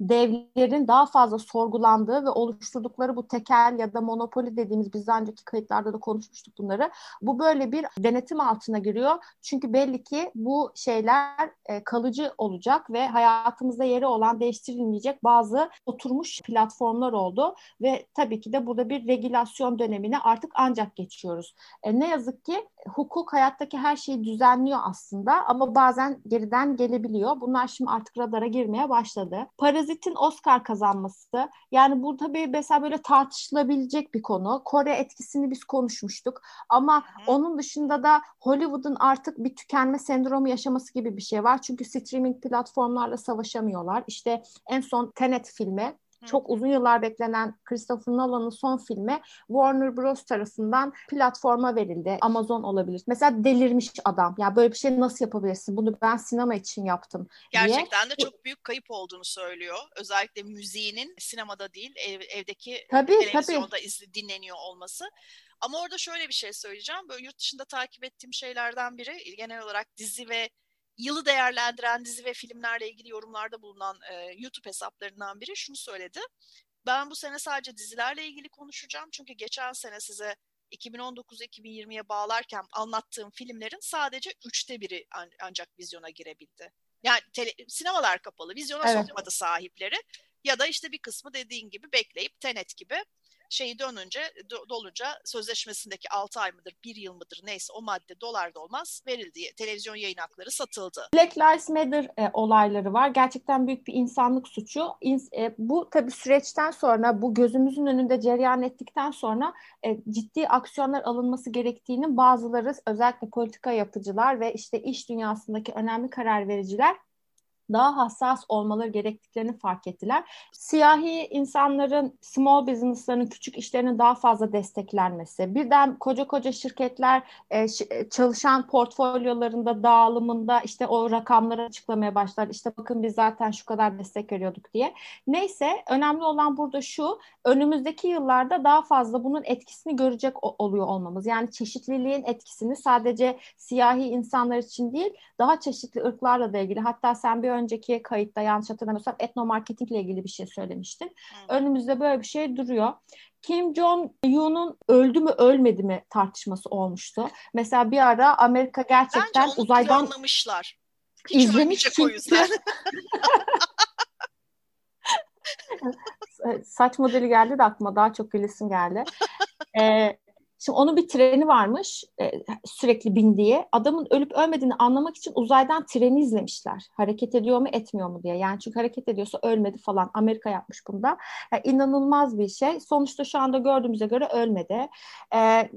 devlerin daha fazla sorgulandığı ve oluşturdukları bu tekel ya da monopoli dediğimiz biz önceki kayıtlarda da konuşmuştuk bunları. Bu böyle bir denetim altına giriyor. Çünkü belli ki bu şeyler e, kalıcı olacak ve hayatımızda yeri olan değiştirilmeyecek bazı oturmuş platformlar oldu ve tabii ki de burada bir regülasyon dönemine artık ancak geçiyoruz. E, ne yazık ki hukuk hayattaki her şeyi düzenliyor aslında ama bazen geriden gelebiliyor. Bunlar şimdi artık radara girmeye başladı. Parazit'in Oscar kazanması yani bu tabii mesela böyle tartışılabilecek bir konu. Kore etkisini biz konuşmuştuk ama Hı. onun dışında da Hollywood'un artık bir tükenme sendromu yaşaması gibi bir şey var. Çünkü streaming platformlarla savaşamıyorlar. İşte en son Tenet filmi çok uzun yıllar beklenen Christopher Nolan'ın son filmi Warner Bros tarafından platforma verildi. Amazon olabilir. Mesela delirmiş adam. Ya böyle bir şey nasıl yapabilirsin? Bunu ben sinema için yaptım diye. Gerçekten de çok büyük kayıp olduğunu söylüyor. Özellikle müziğinin sinemada değil ev, evdeki tabii, televizyonda tabii. Izli, dinleniyor olması. Ama orada şöyle bir şey söyleyeceğim. Böyle yurt dışında takip ettiğim şeylerden biri genel olarak dizi ve yılı değerlendiren dizi ve filmlerle ilgili yorumlarda bulunan e, YouTube hesaplarından biri şunu söyledi. Ben bu sene sadece dizilerle ilgili konuşacağım. Çünkü geçen sene size 2019-2020'ye bağlarken anlattığım filmlerin sadece üçte biri an- ancak vizyona girebildi. Yani tele- sinemalar kapalı, vizyona evet. sokmadı sahipleri. Ya da işte bir kısmı dediğin gibi bekleyip Tenet gibi şeyi dönünce dolunca sözleşmesindeki 6 ay mıdır 1 yıl mıdır neyse o madde dolar da olmaz verildi. Televizyon yayın hakları satıldı. Black Lives Matter e, olayları var. Gerçekten büyük bir insanlık suçu. İns, e, bu tabii süreçten sonra bu gözümüzün önünde cereyan ettikten sonra e, ciddi aksiyonlar alınması gerektiğinin bazıları özellikle politika yapıcılar ve işte iş dünyasındaki önemli karar vericiler daha hassas olmaları gerektiklerini fark ettiler. Siyahi insanların small business'ların küçük işlerinin daha fazla desteklenmesi, birden koca koca şirketler e, e, çalışan portfolyolarında dağılımında işte o rakamları açıklamaya başlar. İşte bakın biz zaten şu kadar destek veriyorduk diye. Neyse önemli olan burada şu önümüzdeki yıllarda daha fazla bunun etkisini görecek oluyor olmamız. Yani çeşitliliğin etkisini sadece siyahi insanlar için değil daha çeşitli ırklarla da ilgili. Hatta sen bir önceki kayıtta yanlış hatırlamıyorsam etnomarketingle ilgili bir şey söylemiştin. Önümüzde böyle bir şey duruyor. Kim Jong-un'un öldü mü ölmedi mi tartışması olmuştu. Mesela bir ara Amerika gerçekten Bence onu uzaydan planlamışlar. Hiç izlemiş çünkü. o yüzden. Saç modeli geldi de aklıma daha çok gülesim geldi. Ee, Şimdi onun bir treni varmış e, sürekli bindiği. Adamın ölüp ölmediğini anlamak için uzaydan treni izlemişler. Hareket ediyor mu etmiyor mu diye. Yani çünkü hareket ediyorsa ölmedi falan. Amerika yapmış bunda. Yani inanılmaz bir şey. Sonuçta şu anda gördüğümüze göre ölmedi. E,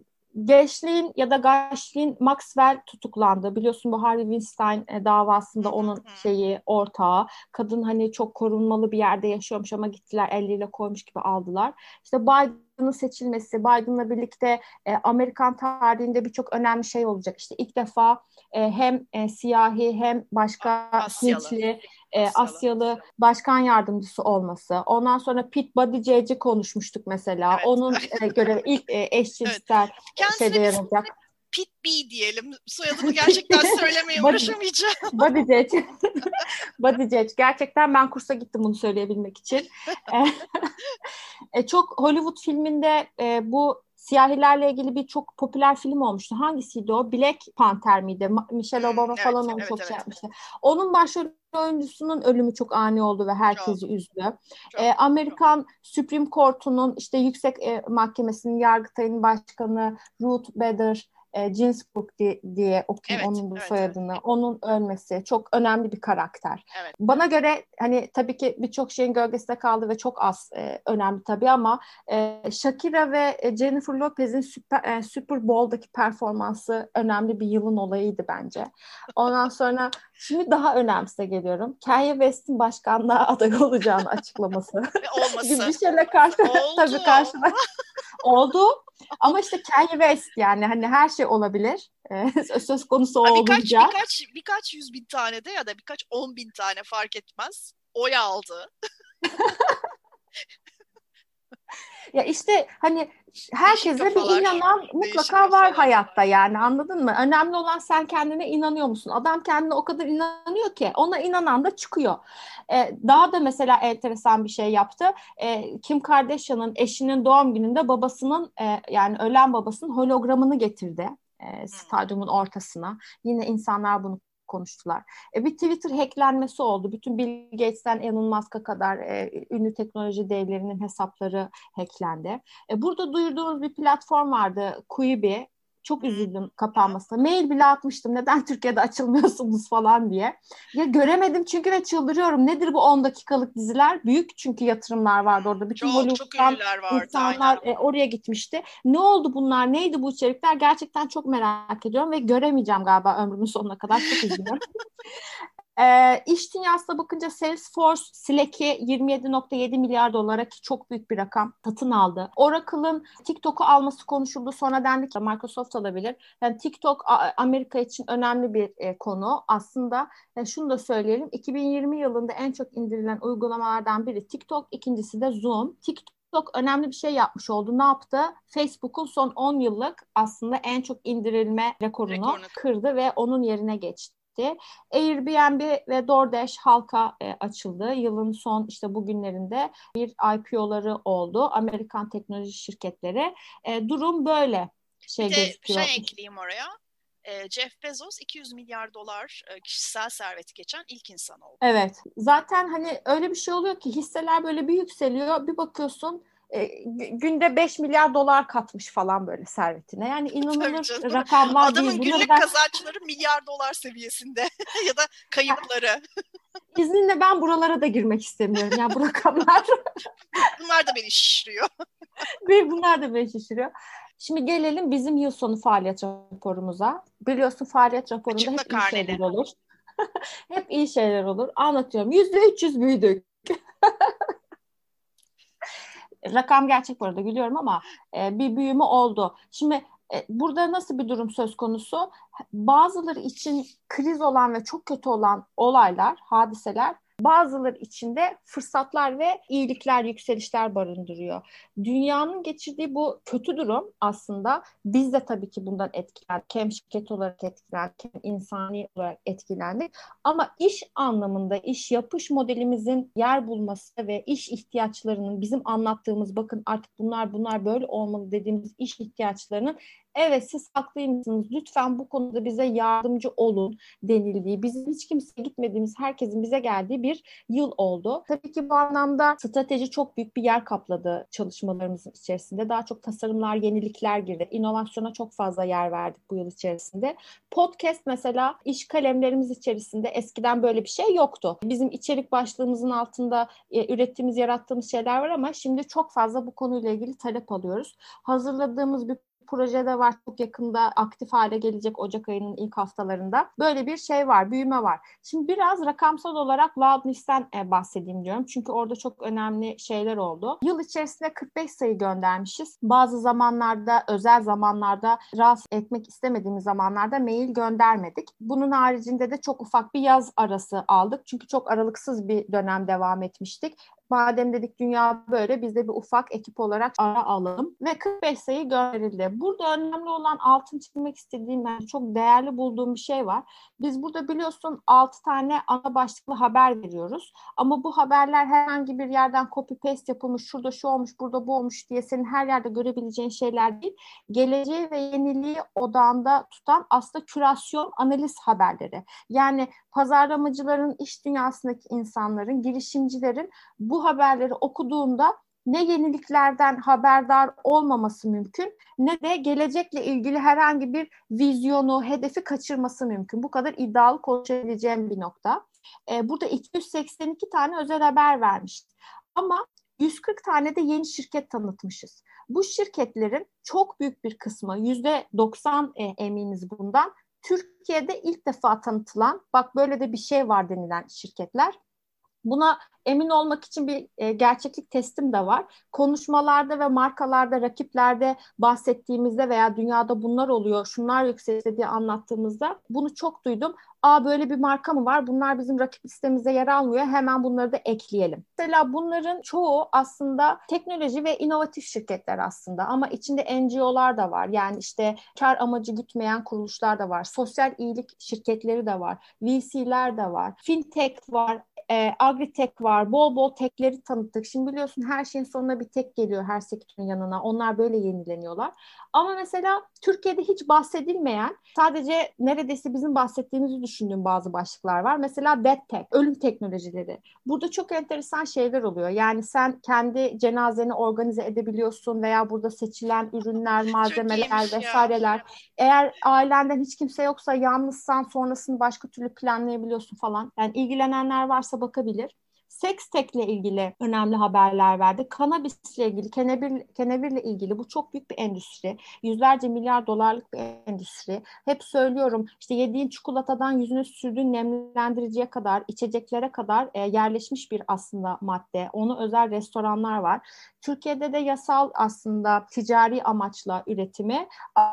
Gençliğin ya da Gaşliğin Maxwell tutuklandı. Biliyorsun bu Harvey Weinstein e, davasında onun şeyi ortağı. Kadın hani çok korunmalı bir yerde yaşıyormuş ama gittiler elleriyle koymuş gibi aldılar. İşte Biden'ın seçilmesi, Biden'la birlikte e, Amerikan tarihinde birçok önemli şey olacak. İşte ilk defa e, hem e, siyahi hem başka. Hintli e, Asyalı başkan yardımcısı olması. Ondan sonra Pete Buttigieg'i konuşmuştuk mesela. Evet. Onun e, görevi ilk e, eşcinsel evet. şeyde yarayacak. Pit B diyelim. Soyadını gerçekten söylemeye uğraşamayacağım. Buttigieg. Buttigieg. Gerçekten ben kursa gittim bunu söyleyebilmek için. E, e, çok Hollywood filminde e, bu siyahilerle ilgili bir çok popüler film olmuştu. Hangisiydi o? Black Panther miydi? Michelle hmm, Obama evet, falan onu evet, çok evet. şey yapmıştı. Onun başrol oyuncusunun ölümü çok ani oldu ve herkesi çok, üzdü. Çok, ee, Amerikan çok. Supreme Court'unun işte yüksek e, mahkemesinin Yargıtay'ın başkanı Ruth Bader e, Ginsburg diye, diye okuyayım evet, onun bu evet, soyadını. Onun ölmesi çok önemli bir karakter. Evet. Bana göre hani tabii ki birçok şeyin gölgesinde kaldı ve çok az e, önemli tabii ama e, Shakira ve e, Jennifer Lopez'in Super, e, Super Bowl'daki performansı önemli bir yılın olayıydı bence. Ondan sonra şimdi daha önemsize geliyorum. Kanye West'in başkanlığa aday olacağını açıklaması. Olması. bir şeyle karşı tabii karşına oldu. Ama işte Kanye West yani hani her şey olabilir. Ee, söz konusu o birkaç, olunca. Birkaç, birkaç yüz bin tane de ya da birkaç on bin tane fark etmez. Oy aldı. ya işte hani herkese bir inanan mutlaka var kafalar. hayatta yani anladın mı? Önemli olan sen kendine inanıyor musun? Adam kendine o kadar inanıyor ki ona inanan da çıkıyor. Ee, daha da mesela enteresan bir şey yaptı. Ee, Kim Kardashian'ın eşinin doğum gününde babasının e, yani ölen babasının hologramını getirdi e, stadyumun ortasına. Yine insanlar bunu konuştular. E, bir Twitter hacklenmesi oldu. Bütün Bill Gates'ten Elon Musk'a kadar e, ünlü teknoloji devlerinin hesapları hacklendi. E, burada duyurduğumuz bir platform vardı, Quibi. Çok üzüldüm kapanmasına. Mail bile atmıştım. Neden Türkiye'de açılmıyorsunuz falan diye. Ya göremedim çünkü ve çıldırıyorum. Nedir bu 10 dakikalık diziler? Büyük çünkü yatırımlar vardı orada. Bütün çok, çok vardı, insanlar e, oraya gitmişti. Ne oldu bunlar? Neydi bu içerikler? Gerçekten çok merak ediyorum ve göremeyeceğim galiba ömrümün sonuna kadar. Çok üzgünüm. E, iş dünyasına bakınca Salesforce Slack'i 27.7 milyar dolara ki çok büyük bir rakam satın aldı. Oracle'ın TikTok'u alması konuşuldu. Sonra dendi ki Microsoft alabilir. Yani TikTok Amerika için önemli bir e, konu. Aslında yani şunu da söyleyelim. 2020 yılında en çok indirilen uygulamalardan biri TikTok, ikincisi de Zoom. TikTok çok önemli bir şey yapmış oldu. Ne yaptı? Facebook'un son 10 yıllık aslında en çok indirilme rekorunu, rekorunu. kırdı ve onun yerine geçti etti. Airbnb ve DoorDash halka e, açıldı. Yılın son işte bugünlerinde bir IPO'ları oldu. Amerikan teknoloji şirketleri. E, durum böyle şey bir gözüküyor. şey ekleyeyim oraya. E, Jeff Bezos 200 milyar dolar e, kişisel serveti geçen ilk insan oldu. Evet. Zaten hani öyle bir şey oluyor ki hisseler böyle bir yükseliyor. Bir bakıyorsun e, günde 5 milyar dolar katmış falan böyle servetine. Yani inanılır rakamlar Adamın değil. günlük ben... kazançları milyar dolar seviyesinde ya da kayıpları. İzninle ben buralara da girmek istemiyorum. Yani bu rakamlar. bunlar da beni şişiriyor. bunlar da beni şişiriyor. Şimdi gelelim bizim yıl sonu faaliyet raporumuza. Biliyorsun faaliyet raporunda Açıkla hep karneni. iyi şeyler olur. hep iyi şeyler olur. Anlatıyorum. Yüzde 300 büyüdük. Rakam gerçek bu arada gülüyorum ama e, bir büyüme oldu. Şimdi e, burada nasıl bir durum söz konusu? Bazıları için kriz olan ve çok kötü olan olaylar, hadiseler bazıları içinde fırsatlar ve iyilikler, yükselişler barındırıyor. Dünyanın geçirdiği bu kötü durum aslında biz de tabii ki bundan etkilendik. Hem şirket olarak etkilendik, hem insani olarak etkilendik. Ama iş anlamında iş yapış modelimizin yer bulması ve iş ihtiyaçlarının bizim anlattığımız bakın artık bunlar bunlar böyle olmalı dediğimiz iş ihtiyaçlarının evet siz haklıymışsınız lütfen bu konuda bize yardımcı olun denildiği, bizim hiç kimseye gitmediğimiz herkesin bize geldiği bir yıl oldu. Tabii ki bu anlamda strateji çok büyük bir yer kapladı çalışmalarımızın içerisinde. Daha çok tasarımlar, yenilikler girdi. İnovasyona çok fazla yer verdik bu yıl içerisinde. Podcast mesela iş kalemlerimiz içerisinde eskiden böyle bir şey yoktu. Bizim içerik başlığımızın altında e, ürettiğimiz, yarattığımız şeyler var ama şimdi çok fazla bu konuyla ilgili talep alıyoruz. Hazırladığımız bir projede var. Çok yakında aktif hale gelecek Ocak ayının ilk haftalarında. Böyle bir şey var, büyüme var. Şimdi biraz rakamsal olarak Loudness'ten e, bahsedeyim diyorum. Çünkü orada çok önemli şeyler oldu. Yıl içerisinde 45 sayı göndermişiz. Bazı zamanlarda, özel zamanlarda rahatsız etmek istemediğimiz zamanlarda mail göndermedik. Bunun haricinde de çok ufak bir yaz arası aldık. Çünkü çok aralıksız bir dönem devam etmiştik. Madem dedik dünya böyle biz de bir ufak ekip olarak ara alalım ve 45 sayı gönderildi. Burada önemli olan altın çizmek istediğim yani çok değerli bulduğum bir şey var. Biz burada biliyorsun 6 tane ana başlıklı haber veriyoruz. Ama bu haberler herhangi bir yerden copy paste yapılmış, şurada şu olmuş, burada bu olmuş diye senin her yerde görebileceğin şeyler değil. Geleceği ve yeniliği odağında tutan aslında kürasyon analiz haberleri. Yani pazarlamacıların, iş dünyasındaki insanların, girişimcilerin bu haberleri okuduğunda ne yeniliklerden haberdar olmaması mümkün ne de gelecekle ilgili herhangi bir vizyonu, hedefi kaçırması mümkün. Bu kadar iddialı konuşabileceğim bir nokta. Ee, burada 282 tane özel haber vermiş. Ama 140 tane de yeni şirket tanıtmışız. Bu şirketlerin çok büyük bir kısmı, %90 e, eminiz bundan, Türkiye'de ilk defa tanıtılan, bak böyle de bir şey var denilen şirketler. Buna emin olmak için bir e, gerçeklik testim de var. Konuşmalarda ve markalarda, rakiplerde bahsettiğimizde veya dünyada bunlar oluyor, şunlar yükseldi diye anlattığımızda bunu çok duydum. Aa böyle bir marka mı var? Bunlar bizim rakip listemizde yer almıyor. Hemen bunları da ekleyelim. Mesela bunların çoğu aslında teknoloji ve inovatif şirketler aslında ama içinde NGO'lar da var. Yani işte kar amacı gitmeyen kuruluşlar da var. Sosyal iyilik şirketleri de var. VC'ler de var. Fintech var e, agritek var. Bol bol tekleri tanıttık. Şimdi biliyorsun her şeyin sonuna bir tek geliyor her sektörün yanına. Onlar böyle yenileniyorlar. Ama mesela Türkiye'de hiç bahsedilmeyen, sadece neredeyse bizim bahsettiğimizi düşündüğüm bazı başlıklar var. Mesela dead tech, ölüm teknolojileri. Burada çok enteresan şeyler oluyor. Yani sen kendi cenazeni organize edebiliyorsun veya burada seçilen ürünler, malzemeler vesaireler. Ya. Eğer ailenden hiç kimse yoksa yalnızsan sonrasını başka türlü planlayabiliyorsun falan. Yani ilgilenenler varsa bakabilir. Sextech ile ilgili önemli haberler verdi. Kanabisle ilgili, kenevir, kenevirle ilgili bu çok büyük bir endüstri. Yüzlerce milyar dolarlık bir endüstri. Hep söylüyorum işte yediğin çikolatadan yüzüne sürdüğün nemlendiriciye kadar, içeceklere kadar e, yerleşmiş bir aslında madde. Onu özel restoranlar var. Türkiye'de de yasal aslında ticari amaçla üretimi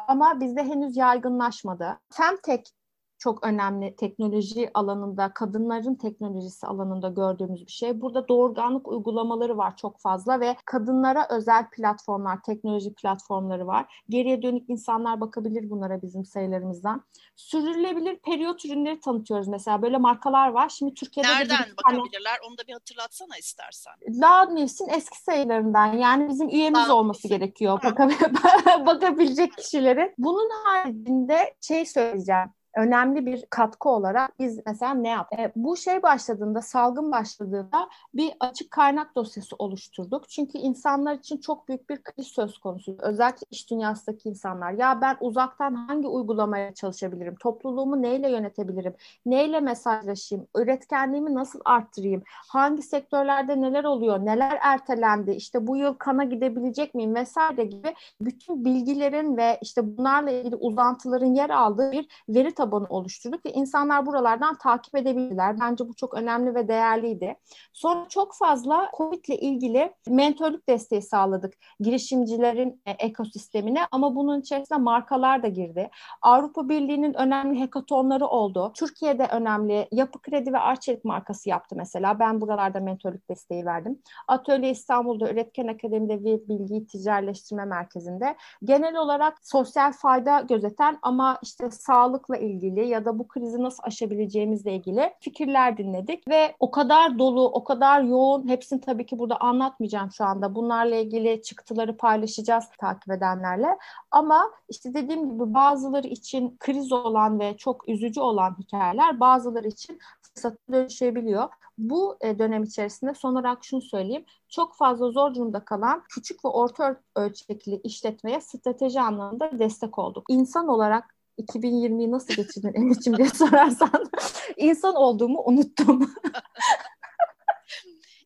ama bizde henüz yaygınlaşmadı. Femtech çok önemli teknoloji alanında, kadınların teknolojisi alanında gördüğümüz bir şey. Burada doğurganlık uygulamaları var çok fazla ve kadınlara özel platformlar, teknoloji platformları var. Geriye dönük insanlar bakabilir bunlara bizim sayılarımızdan. Sürdürülebilir periyot ürünleri tanıtıyoruz mesela. Böyle markalar var. Şimdi Türkiye'de Nereden de bakabilirler? Tane... Onu da bir hatırlatsana istersen. Loud News'in eski sayılarından. Yani bizim üyemiz Loud olması News'in. gerekiyor. Bakabil bakabilecek kişilerin. Bunun haricinde şey söyleyeceğim önemli bir katkı olarak biz mesela ne yaptık? E, bu şey başladığında, salgın başladığında bir açık kaynak dosyası oluşturduk. Çünkü insanlar için çok büyük bir kriz söz konusu. Özellikle iş dünyasındaki insanlar. Ya ben uzaktan hangi uygulamaya çalışabilirim? Topluluğumu neyle yönetebilirim? Neyle mesajlaşayım? Üretkenliğimi nasıl arttırayım? Hangi sektörlerde neler oluyor? Neler ertelendi? İşte bu yıl kana gidebilecek miyim? Vesaire gibi bütün bilgilerin ve işte bunlarla ilgili uzantıların yer aldığı bir veri tabanı oluşturduk ve insanlar buralardan takip edebilirler. Bence bu çok önemli ve değerliydi. Sonra çok fazla COVID ile ilgili mentorluk desteği sağladık girişimcilerin e, ekosistemine ama bunun içerisine markalar da girdi. Avrupa Birliği'nin önemli hekatonları oldu. Türkiye'de önemli Yapı Kredi ve Arçelik markası yaptı mesela. Ben buralarda mentorluk desteği verdim. Atölye İstanbul'da Üretken Akademi'de bir bilgi ticaretleştirme merkezinde genel olarak sosyal fayda gözeten ama işte sağlıkla ilgili ya da bu krizi nasıl aşabileceğimizle ilgili fikirler dinledik ve o kadar dolu, o kadar yoğun hepsini tabii ki burada anlatmayacağım şu anda. Bunlarla ilgili çıktıları paylaşacağız takip edenlerle. Ama işte dediğim gibi bazıları için kriz olan ve çok üzücü olan hikayeler bazıları için fırsata dönüşebiliyor. Bu e, dönem içerisinde son olarak şunu söyleyeyim. Çok fazla zor durumda kalan küçük ve orta ölçekli işletmeye strateji anlamında destek olduk. İnsan olarak 2020'yi nasıl geçirdin Emir'cim diye sorarsan insan olduğumu unuttum.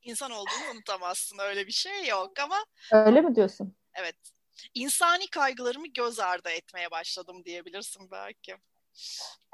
İnsan olduğunu unutamazsın öyle bir şey yok ama. Öyle mi diyorsun? Evet. İnsani kaygılarımı göz ardı etmeye başladım diyebilirsin belki.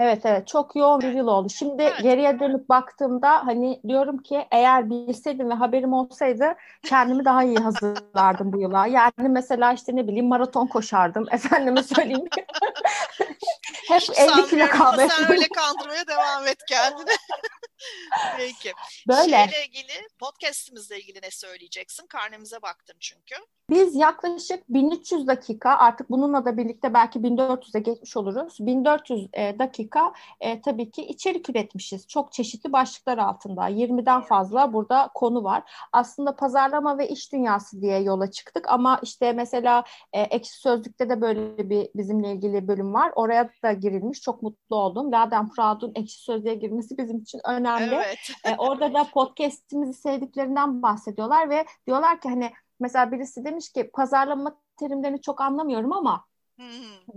Evet evet çok yoğun bir yıl oldu. Şimdi evet. geriye dönüp baktığımda hani diyorum ki eğer bilseydim ve haberim olsaydı kendimi daha iyi hazırlardım bu yıla. Yani mesela işte ne bileyim maraton koşardım. Efendime söyleyeyim. Hep Hiç 50 kilo kalmaya. Sen öyle kandırmaya devam et kendini. Peki. Böyle. Şeyle ilgili podcastimizle ilgili ne söyleyeceksin? Karnemize baktım çünkü. Biz yaklaşık 1300 dakika artık bununla da birlikte belki 1400'e geçmiş oluruz. 1400 e, dakika e, tabii ki içerik üretmişiz. Çok çeşitli başlıklar altında. 20'den fazla burada konu var. Aslında pazarlama ve iş dünyası diye yola çıktık ama işte mesela e, Ekşi Sözlük'te de böyle bir bizimle ilgili bölüm var. Oraya da girilmiş. Çok mutlu oldum. Laden Proud'un Ekşi Sözlüğe girmesi bizim için önemli. Evet. E, orada da podcast'imizi sevdiklerinden bahsediyorlar ve diyorlar ki hani Mesela birisi demiş ki pazarlama terimlerini çok anlamıyorum ama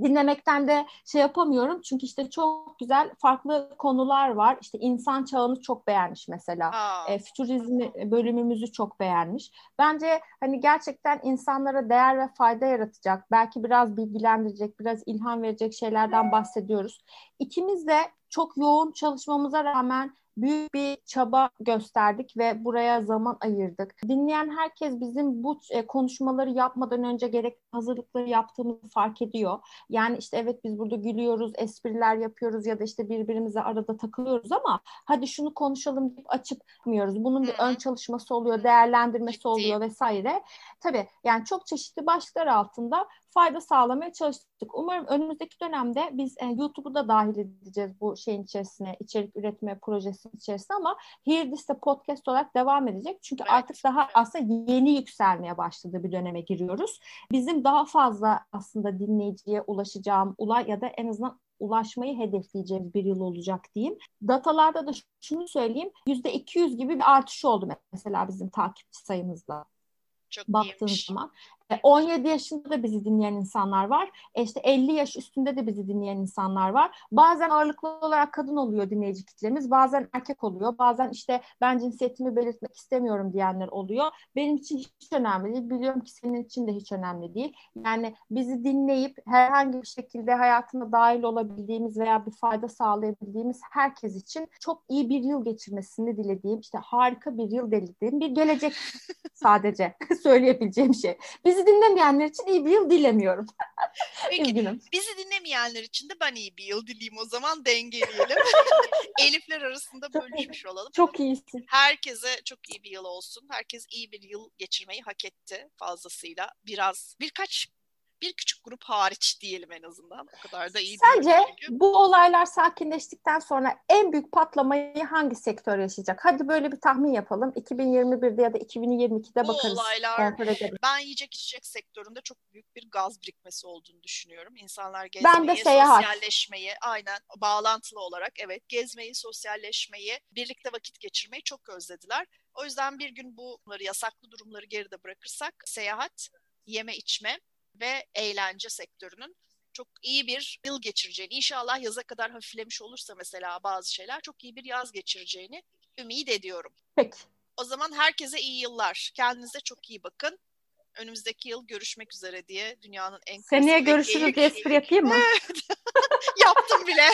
dinlemekten de şey yapamıyorum çünkü işte çok güzel farklı konular var. İşte insan çağını çok beğenmiş mesela. E, fütürizmi bölümümüzü çok beğenmiş. Bence hani gerçekten insanlara değer ve fayda yaratacak, belki biraz bilgilendirecek, biraz ilham verecek şeylerden bahsediyoruz. İkimiz de çok yoğun çalışmamıza rağmen büyük bir çaba gösterdik ve buraya zaman ayırdık. Dinleyen herkes bizim bu e, konuşmaları yapmadan önce gerek hazırlıkları yaptığımızı fark ediyor. Yani işte evet biz burada gülüyoruz, espriler yapıyoruz ya da işte birbirimize arada takılıyoruz ama hadi şunu konuşalım deyip açıkmıyoruz. Bunun bir ön çalışması oluyor, değerlendirmesi oluyor vesaire. Tabii yani çok çeşitli başlıklar altında fayda sağlamaya çalıştık. Umarım önümüzdeki dönemde biz e, YouTube'u da dahil edeceğiz bu şeyin içerisine, içerik üretme projesinin içerisine ama Here This'te podcast olarak devam edecek. Çünkü evet. artık daha aslında yeni yükselmeye başladığı bir döneme giriyoruz. Bizim daha fazla aslında dinleyiciye ulaşacağım ulay ya da en azından ulaşmayı hedefleyeceğimiz bir yıl olacak diyeyim. Datalarda da şunu söyleyeyim. %200 gibi bir artış oldu mesela bizim takipçi sayımızda. Çok baktığın iyiymiş. zaman. 17 e, yaşında da bizi dinleyen insanlar var. E işte 50 yaş üstünde de bizi dinleyen insanlar var. Bazen ağırlıklı olarak kadın oluyor dinleyici kitlemiz. Bazen erkek oluyor. Bazen işte ben cinsiyetimi belirtmek istemiyorum diyenler oluyor. Benim için hiç önemli değil. Biliyorum ki senin için de hiç önemli değil. Yani bizi dinleyip herhangi bir şekilde hayatına dahil olabildiğimiz veya bir fayda sağlayabildiğimiz herkes için çok iyi bir yıl geçirmesini dilediğim, işte harika bir yıl dilediğim bir gelecek sadece söyleyebileceğim şey. Bizi dinlemeyenler için iyi bir yıl dilemiyorum. Peki, Üzgünüm. Bizi dinlemeyenler için de ben iyi bir yıl dileyim o zaman dengeleyelim. Elifler arasında bölüşmüş olalım. Çok iyisin. Herkese çok iyi bir yıl olsun. Herkes iyi bir yıl geçirmeyi hak etti fazlasıyla. Biraz birkaç bir küçük grup hariç diyelim en azından. O kadar da iyi Sence değil bu olaylar sakinleştikten sonra en büyük patlamayı hangi sektör yaşayacak? Hadi böyle bir tahmin yapalım. 2021'de ya da 2022'de bu bakarız. olaylar ben yiyecek içecek sektöründe çok büyük bir gaz birikmesi olduğunu düşünüyorum. İnsanlar gezmeyi, ben de seyahat. sosyalleşmeyi aynen bağlantılı olarak evet gezmeyi, sosyalleşmeyi, birlikte vakit geçirmeyi çok özlediler. O yüzden bir gün bunları yasaklı durumları geride bırakırsak seyahat, yeme içme ve eğlence sektörünün çok iyi bir yıl geçireceğini, inşallah yaza kadar hafiflemiş olursa mesela bazı şeyler çok iyi bir yaz geçireceğini ümit ediyorum. Peki. O zaman herkese iyi yıllar. Kendinize çok iyi bakın. Önümüzdeki yıl görüşmek üzere diye dünyanın en Seneye görüşürüz diye espri yapayım mı? Yaptım bile.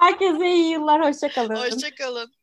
Herkese iyi yıllar. Hoşçakalın. Hoşçakalın.